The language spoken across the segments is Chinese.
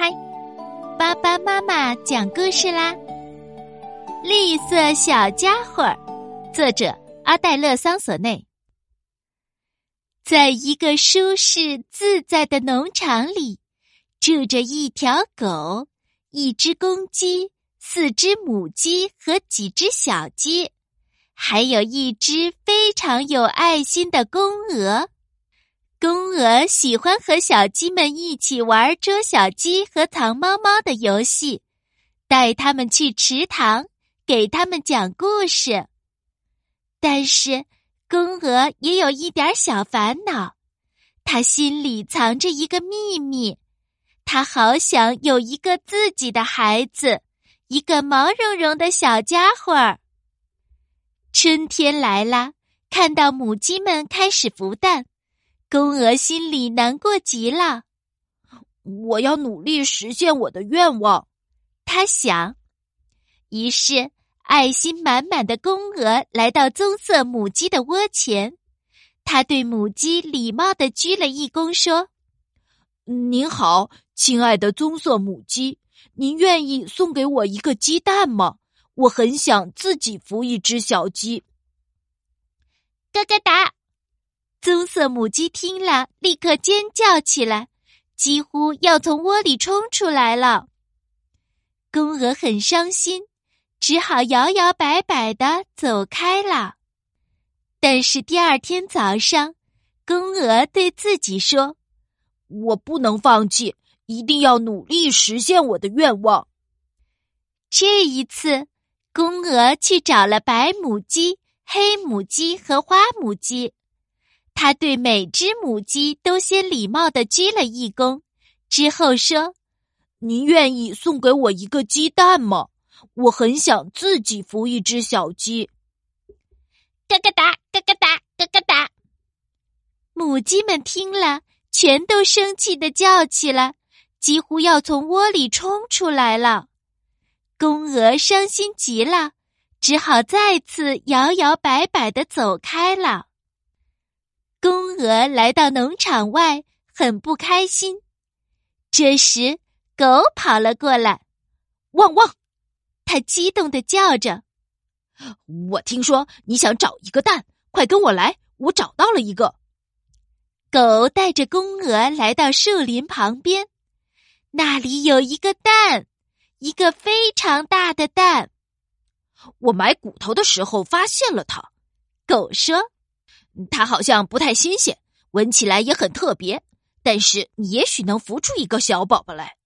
嗨，爸爸妈妈讲故事啦！绿色小家伙，作者阿黛勒桑索内。在一个舒适自在的农场里，住着一条狗、一只公鸡、四只母鸡和几只小鸡，还有一只非常有爱心的公鹅。公鹅喜欢和小鸡们一起玩捉小鸡和藏猫猫的游戏，带它们去池塘，给它们讲故事。但是，公鹅也有一点小烦恼，它心里藏着一个秘密，它好想有一个自己的孩子，一个毛茸茸的小家伙儿。春天来了，看到母鸡们开始孵蛋。公鹅心里难过极了，我要努力实现我的愿望，他想。于是，爱心满满的公鹅来到棕色母鸡的窝前，他对母鸡礼貌的鞠了一躬，说：“您好，亲爱的棕色母鸡，您愿意送给我一个鸡蛋吗？我很想自己孵一只小鸡。”咯咯哒。棕色母鸡听了，立刻尖叫起来，几乎要从窝里冲出来了。公鹅很伤心，只好摇摇摆摆的走开了。但是第二天早上，公鹅对自己说：“我不能放弃，一定要努力实现我的愿望。”这一次，公鹅去找了白母鸡、黑母鸡和花母鸡。他对每只母鸡都先礼貌的鞠了一躬，之后说：“您愿意送给我一个鸡蛋吗？我很想自己孵一只小鸡。”咯咯哒，咯咯哒，咯咯哒。母鸡们听了，全都生气的叫起来，几乎要从窝里冲出来了。公鹅伤心极了，只好再次摇摇摆摆的走开了。公鹅来到农场外，很不开心。这时，狗跑了过来，汪汪！它激动的叫着：“我听说你想找一个蛋，快跟我来！我找到了一个。”狗带着公鹅来到树林旁边，那里有一个蛋，一个非常大的蛋。我买骨头的时候发现了它，狗说。它好像不太新鲜，闻起来也很特别，但是你也许能孵出一个小宝宝来。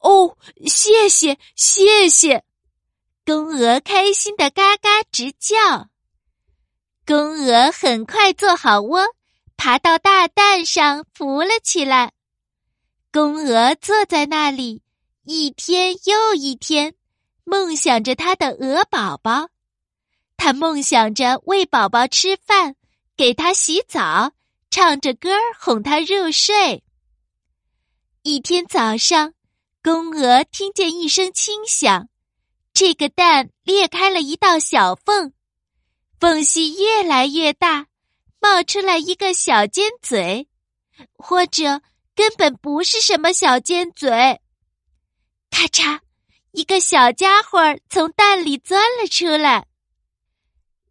哦，谢谢谢谢！公鹅开心的嘎嘎直叫。公鹅很快做好窝，爬到大蛋上孵了起来。公鹅坐在那里，一天又一天，梦想着它的鹅宝宝。他梦想着喂宝宝吃饭，给他洗澡，唱着歌哄他入睡。一天早上，公鹅听见一声轻响，这个蛋裂开了一道小缝，缝隙越来越大，冒出来一个小尖嘴，或者根本不是什么小尖嘴。咔嚓，一个小家伙从蛋里钻了出来。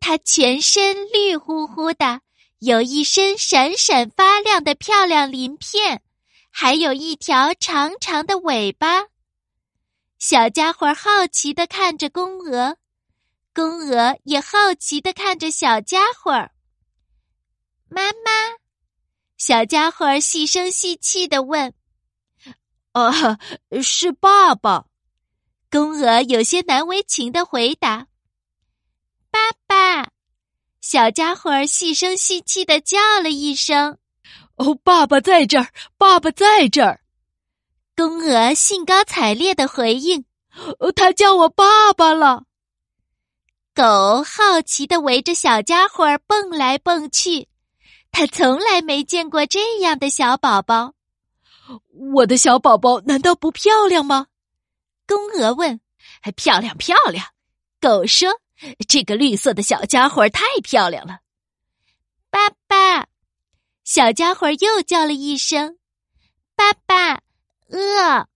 它全身绿乎乎的，有一身闪闪发亮的漂亮鳞片，还有一条长长的尾巴。小家伙好奇的看着公鹅，公鹅也好奇的看着小家伙。妈妈，小家伙细声细气的问：“啊，是爸爸。”公鹅有些难为情的回答。小家伙细声细气的叫了一声：“哦，爸爸在这儿，爸爸在这儿。”公鹅兴高采烈的回应：“哦，他叫我爸爸了。”狗好奇的围着小家伙蹦来蹦去，它从来没见过这样的小宝宝。我的小宝宝难道不漂亮吗？公鹅问。“还漂亮，漂亮。”狗说。这个绿色的小家伙太漂亮了，爸爸！小家伙又叫了一声：“爸爸！”饿。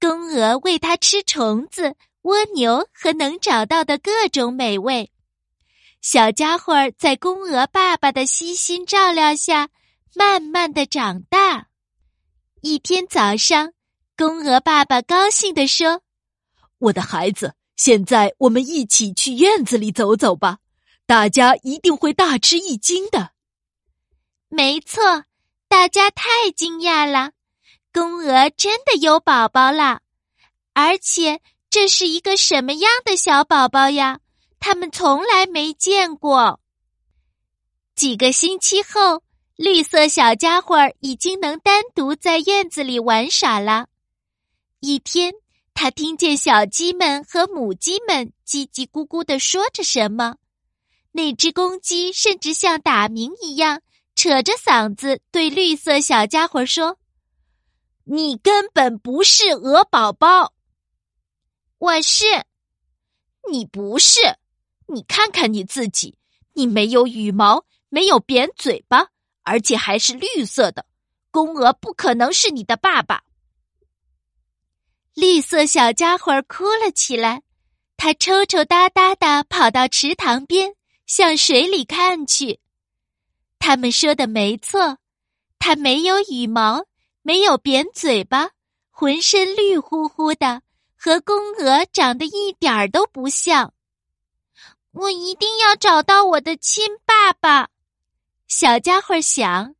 公鹅喂它吃虫子、蜗牛和能找到的各种美味。小家伙在公鹅爸爸的悉心照料下，慢慢的长大。一天早上，公鹅爸爸高兴地说：“我的孩子，现在我们一起去院子里走走吧，大家一定会大吃一惊的。”没错，大家太惊讶了，公鹅真的有宝宝了，而且这是一个什么样的小宝宝呀？他们从来没见过。几个星期后，绿色小家伙已经能单独在院子里玩耍了。一天，他听见小鸡们和母鸡们叽叽咕咕的说着什么，那只公鸡甚至像打鸣一样。扯着嗓子对绿色小家伙说：“你根本不是鹅宝宝。”“我是。”“你不是。”“你看看你自己，你没有羽毛，没有扁嘴巴，而且还是绿色的。公鹅不可能是你的爸爸。”绿色小家伙哭了起来，他抽抽搭搭的跑到池塘边，向水里看去。他们说的没错，它没有羽毛，没有扁嘴巴，浑身绿乎乎的，和公鹅长得一点儿都不像。我一定要找到我的亲爸爸，小家伙想。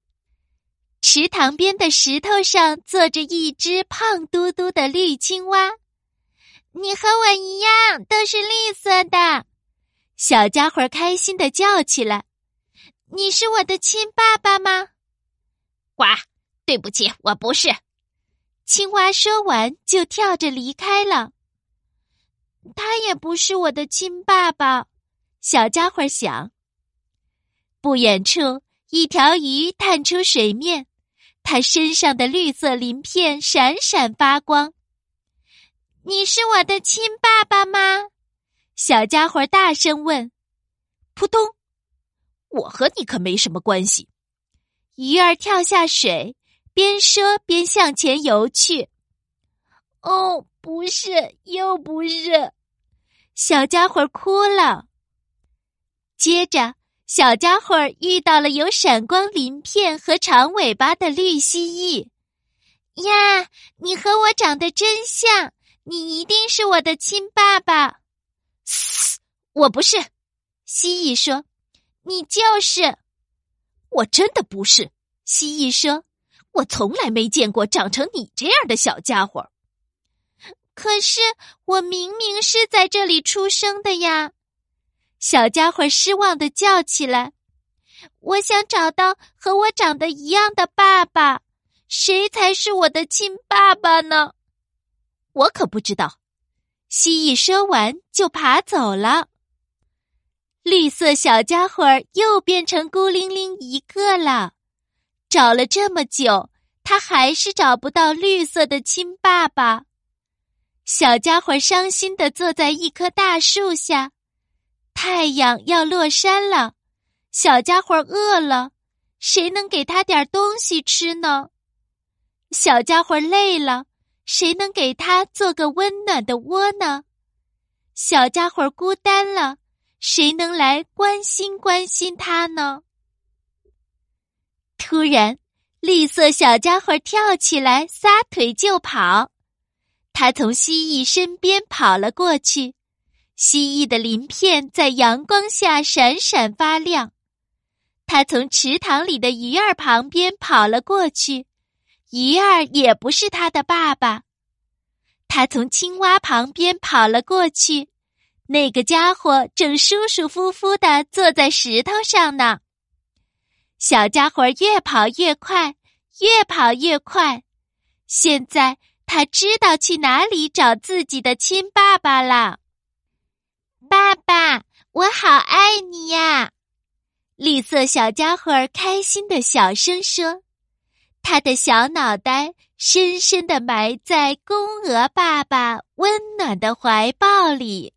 池塘边的石头上坐着一只胖嘟嘟的绿青蛙，你和我一样都是绿色的，小家伙开心的叫起来。你是我的亲爸爸吗？呱，对不起，我不是。青蛙说完就跳着离开了。他也不是我的亲爸爸，小家伙想。不远处，一条鱼探出水面，它身上的绿色鳞片闪闪发光。你是我的亲爸爸吗？小家伙大声问。扑通。我和你可没什么关系。鱼儿跳下水，边说边向前游去。哦，不是，又不是，小家伙哭了。接着，小家伙遇到了有闪光鳞片和长尾巴的绿蜥蜴。呀，你和我长得真像，你一定是我的亲爸爸。我不是，蜥蜴说。你就是，我真的不是。蜥蜴说：“我从来没见过长成你这样的小家伙。”可是我明明是在这里出生的呀！小家伙失望的叫起来：“我想找到和我长得一样的爸爸，谁才是我的亲爸爸呢？”我可不知道。蜥蜴说完就爬走了。绿色小家伙又变成孤零零一个了，找了这么久，他还是找不到绿色的亲爸爸。小家伙伤心的坐在一棵大树下，太阳要落山了，小家伙饿了，谁能给他点东西吃呢？小家伙累了，谁能给他做个温暖的窝呢？小家伙孤单了。谁能来关心关心他呢？突然，绿色小家伙跳起来，撒腿就跑。他从蜥蜴身边跑了过去，蜥蜴的鳞片在阳光下闪闪发亮。它从池塘里的鱼儿旁边跑了过去，鱼儿也不是它的爸爸。他从青蛙旁边跑了过去。那个家伙正舒舒服服的坐在石头上呢。小家伙越跑越快，越跑越快。现在他知道去哪里找自己的亲爸爸了。爸爸，我好爱你呀！绿色小家伙开心的小声说，他的小脑袋深深的埋在公鹅爸爸温暖的怀抱里。